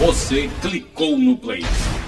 Você clicou no play.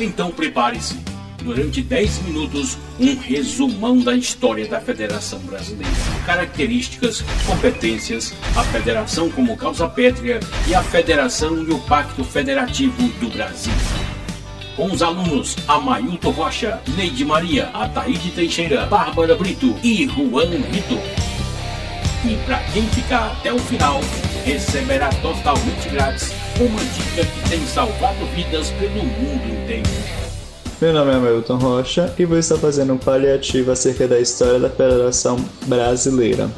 Então prepare-se. Durante 10 minutos, um resumão da história da Federação Brasileira. Características, competências, a Federação como causa pétrea e a Federação e o Pacto Federativo do Brasil. Com os alunos Amailton Rocha, Neide Maria, Ataíde Teixeira, Bárbara Brito e Juan Vitor. E para quem ficar até o final, receberá totalmente grátis uma dica que tem salvado vidas pelo mundo inteiro. Meu nome é Milton Rocha e vou estar fazendo um paliativo acerca da história da Federação Brasileira.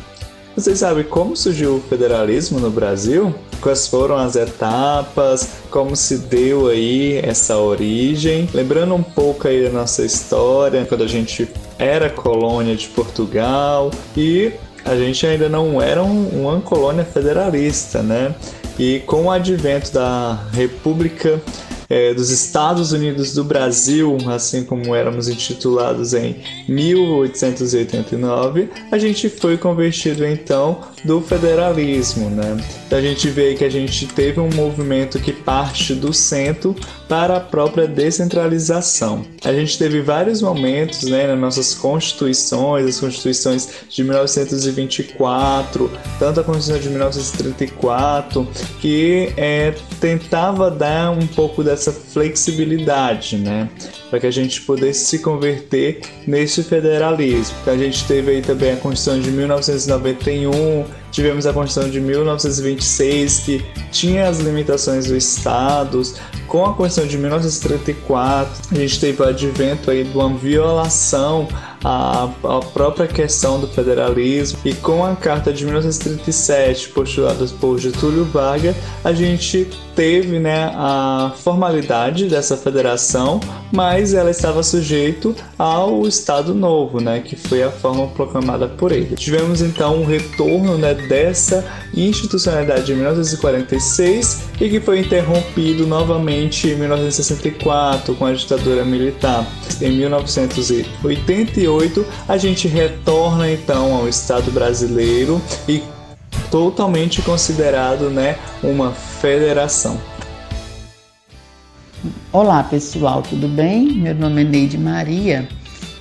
Vocês sabem como surgiu o federalismo no Brasil? Quais foram as etapas? Como se deu aí essa origem? Lembrando um pouco aí da nossa história, quando a gente era colônia de Portugal e a gente ainda não era um, uma colônia federalista, né? E com o advento da República é, dos Estados Unidos do Brasil, assim como éramos intitulados em 1889, a gente foi convertido então do federalismo, né? Então a gente vê que a gente teve um movimento que parte do centro para a própria descentralização. A gente teve vários momentos, né, nas nossas constituições, as constituições de 1924, tanto a Constituição de 1934, que é, tentava dar um pouco dessa flexibilidade, né, para que a gente pudesse se converter nesse federalismo. Então a gente teve aí também a Constituição de 1991, tivemos a Constituição de 1926 que tinha as limitações dos estados, com a Constituição de 1934 a gente teve o advento aí de uma violação a, a própria questão do federalismo e com a Carta de 1937 postulada por Getúlio Vargas, a gente teve né, a formalidade dessa federação, mas ela estava sujeito ao Estado Novo, né, que foi a forma proclamada por ele. Tivemos então um retorno né, dessa institucionalidade de 1946 e que foi interrompido novamente em 1964 com a ditadura militar. Em 1988 a gente retorna então ao Estado brasileiro e totalmente considerado né, uma federação. Olá pessoal, tudo bem? Meu nome é Neide Maria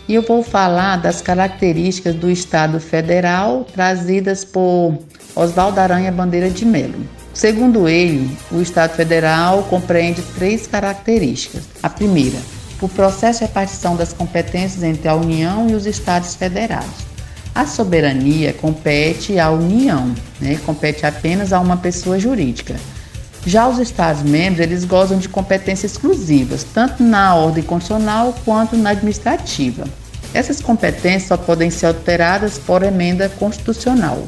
e eu vou falar das características do Estado Federal trazidas por Oswaldo Aranha Bandeira de Melo. Segundo ele, o Estado Federal compreende três características. A primeira, o processo de repartição das competências entre a União e os Estados Federados. A soberania compete à União, né? compete apenas a uma pessoa jurídica. Já os Estados-membros, eles gozam de competências exclusivas, tanto na ordem constitucional quanto na administrativa. Essas competências só podem ser alteradas por emenda constitucional.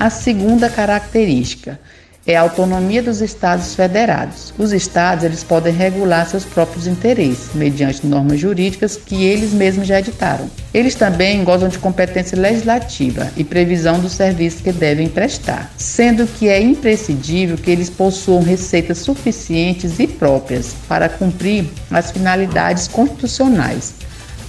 A segunda característica é a autonomia dos estados federados. Os estados eles podem regular seus próprios interesses mediante normas jurídicas que eles mesmos já editaram. Eles também gozam de competência legislativa e previsão dos serviços que devem prestar, sendo que é imprescindível que eles possuam receitas suficientes e próprias para cumprir as finalidades constitucionais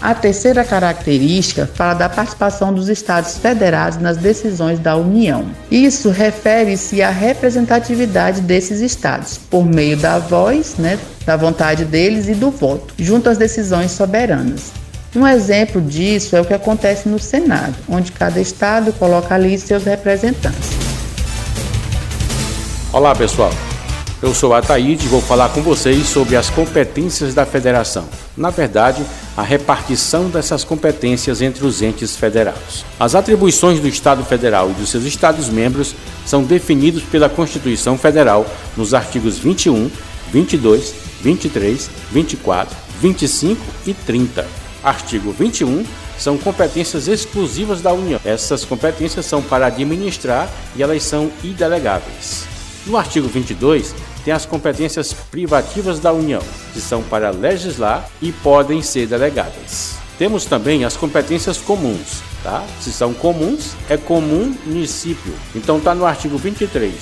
a terceira característica fala da participação dos Estados federados nas decisões da União. Isso refere-se à representatividade desses Estados, por meio da voz, né, da vontade deles e do voto, junto às decisões soberanas. Um exemplo disso é o que acontece no Senado, onde cada Estado coloca ali seus representantes. Olá, pessoal. Eu sou Ataíde e vou falar com vocês sobre as competências da federação. Na verdade, a repartição dessas competências entre os entes federados. As atribuições do Estado Federal e dos seus Estados-membros são definidos pela Constituição Federal nos artigos 21, 22, 23, 24, 25 e 30. Artigo 21 são competências exclusivas da União. Essas competências são para administrar e elas são idelegáveis. No artigo 22, tem as competências privativas da União, que são para legislar e podem ser delegadas. Temos também as competências comuns, tá? Se são comuns, é comum município. Então está no artigo 23.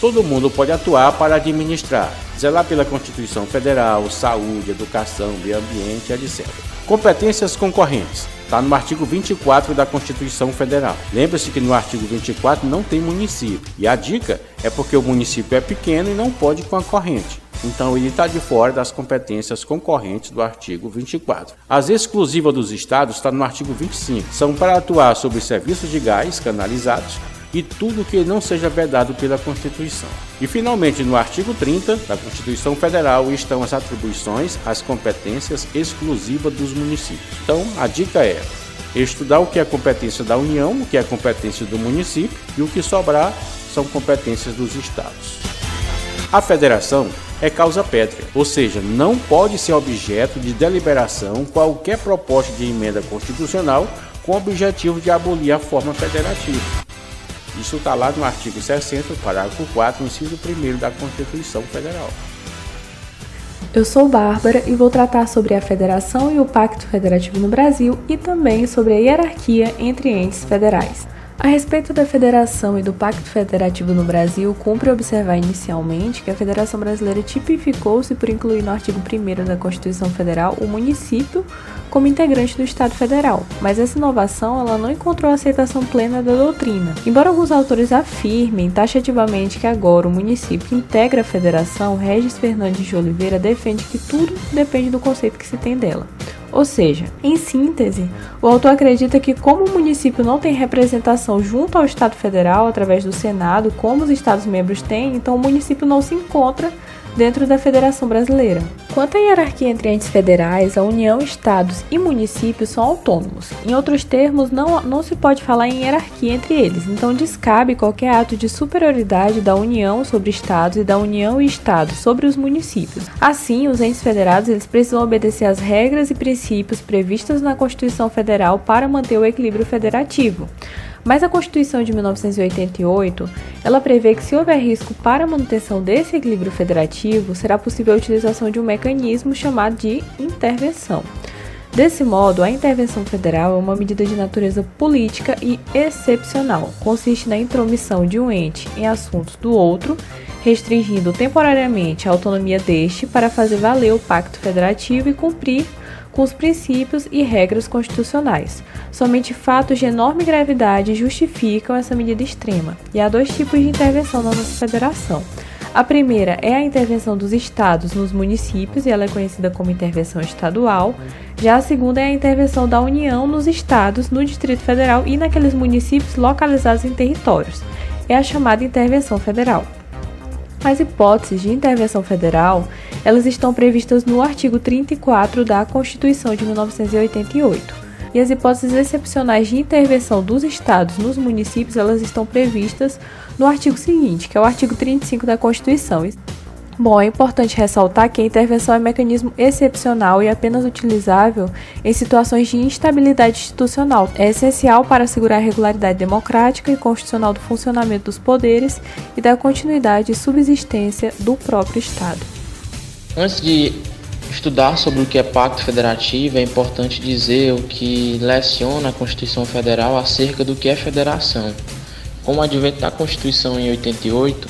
Todo mundo pode atuar para administrar, zelar pela Constituição Federal, saúde, educação, meio ambiente, etc. Competências concorrentes. Está no artigo 24 da Constituição Federal. Lembre-se que no artigo 24 não tem município. E a dica é porque o município é pequeno e não pode com a corrente. Então ele está de fora das competências concorrentes do artigo 24. As exclusivas dos estados está no artigo 25. São para atuar sobre serviços de gás canalizados e tudo que não seja vedado pela Constituição. E finalmente, no artigo 30 da Constituição Federal estão as atribuições, as competências exclusivas dos municípios. Então, a dica é estudar o que é competência da União, o que é competência do município e o que sobrar são competências dos estados. A federação é causa pétrea, ou seja, não pode ser objeto de deliberação qualquer proposta de emenda constitucional com o objetivo de abolir a forma federativa. Isso está lá no artigo 60, parágrafo 4, inciso 1 da Constituição Federal. Eu sou Bárbara e vou tratar sobre a federação e o pacto federativo no Brasil e também sobre a hierarquia entre entes federais. A respeito da federação e do Pacto Federativo no Brasil, cumpre observar inicialmente que a Federação Brasileira tipificou-se por incluir no artigo 1 da Constituição Federal o município como integrante do Estado Federal, mas essa inovação ela não encontrou aceitação plena da doutrina. Embora alguns autores afirmem taxativamente que agora o município integra a federação, Regis Fernandes de Oliveira defende que tudo depende do conceito que se tem dela. Ou seja, em síntese, o autor acredita que, como o município não tem representação junto ao Estado Federal através do Senado, como os Estados-membros têm, então o município não se encontra dentro da Federação Brasileira. Quanto à hierarquia entre entes federais, a União, Estados e municípios são autônomos. Em outros termos, não, não se pode falar em hierarquia entre eles, então descabe qualquer ato de superioridade da União sobre Estados e da União e Estados sobre os municípios. Assim, os entes federados eles precisam obedecer às regras e princípios previstos na Constituição Federal para manter o equilíbrio federativo. Mas a Constituição de 1988, ela prevê que se houver risco para a manutenção desse equilíbrio federativo, será possível a utilização de um mecanismo chamado de intervenção. Desse modo, a intervenção federal é uma medida de natureza política e excepcional. Consiste na intromissão de um ente em assuntos do outro, restringindo temporariamente a autonomia deste para fazer valer o pacto federativo e cumprir com os princípios e regras constitucionais. Somente fatos de enorme gravidade justificam essa medida extrema, e há dois tipos de intervenção na nossa federação. A primeira é a intervenção dos estados nos municípios, e ela é conhecida como intervenção estadual. Já a segunda é a intervenção da União nos estados, no Distrito Federal e naqueles municípios localizados em territórios. É a chamada intervenção federal. As hipóteses de intervenção federal, elas estão previstas no artigo 34 da Constituição de 1988. E as hipóteses excepcionais de intervenção dos estados nos municípios, elas estão previstas no artigo seguinte, que é o artigo 35 da Constituição. Bom, é importante ressaltar que a intervenção é um mecanismo excepcional e apenas utilizável em situações de instabilidade institucional. É essencial para assegurar a regularidade democrática e constitucional do funcionamento dos poderes e da continuidade e subsistência do próprio Estado. Antes de estudar sobre o que é pacto federativo, é importante dizer o que leciona a Constituição Federal acerca do que é federação. Com o advento da Constituição em 88,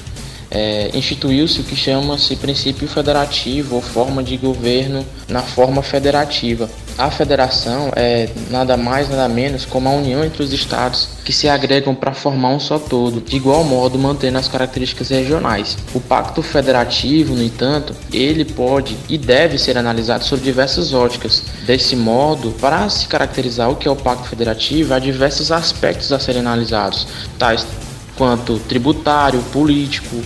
é, instituiu-se o que chama-se princípio federativo ou forma de governo na forma federativa. A federação é nada mais nada menos como a união entre os estados que se agregam para formar um só todo, de igual modo mantendo as características regionais. O pacto federativo, no entanto, ele pode e deve ser analisado sob diversas óticas. Desse modo, para se caracterizar o que é o pacto federativo, há diversos aspectos a serem analisados, tais quanto tributário, político,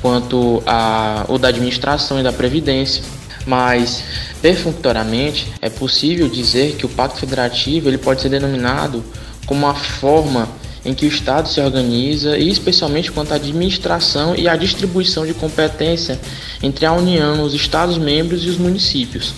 quanto a, o da administração e da previdência. Mas, perfunctoriamente, é possível dizer que o Pacto Federativo ele pode ser denominado como uma forma em que o Estado se organiza e especialmente quanto à administração e à distribuição de competência entre a União, os Estados-membros e os municípios.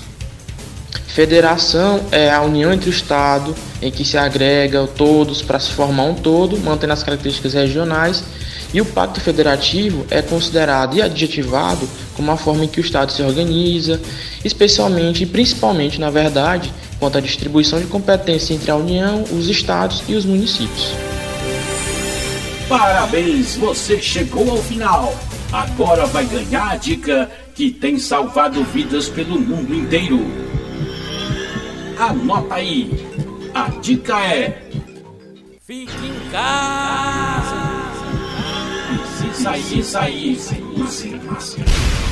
Federação é a união entre o Estado, em que se agrega todos para se formar um todo, mantendo as características regionais, e o Pacto Federativo é considerado e adjetivado como a forma em que o Estado se organiza, especialmente e principalmente, na verdade, quanto à distribuição de competência entre a União, os Estados e os municípios. Parabéns, você chegou ao final! Agora vai ganhar a dica que tem salvado vidas pelo mundo inteiro. Anota aí. A dica é: Fique em casa. E se sair, sair, use máscara.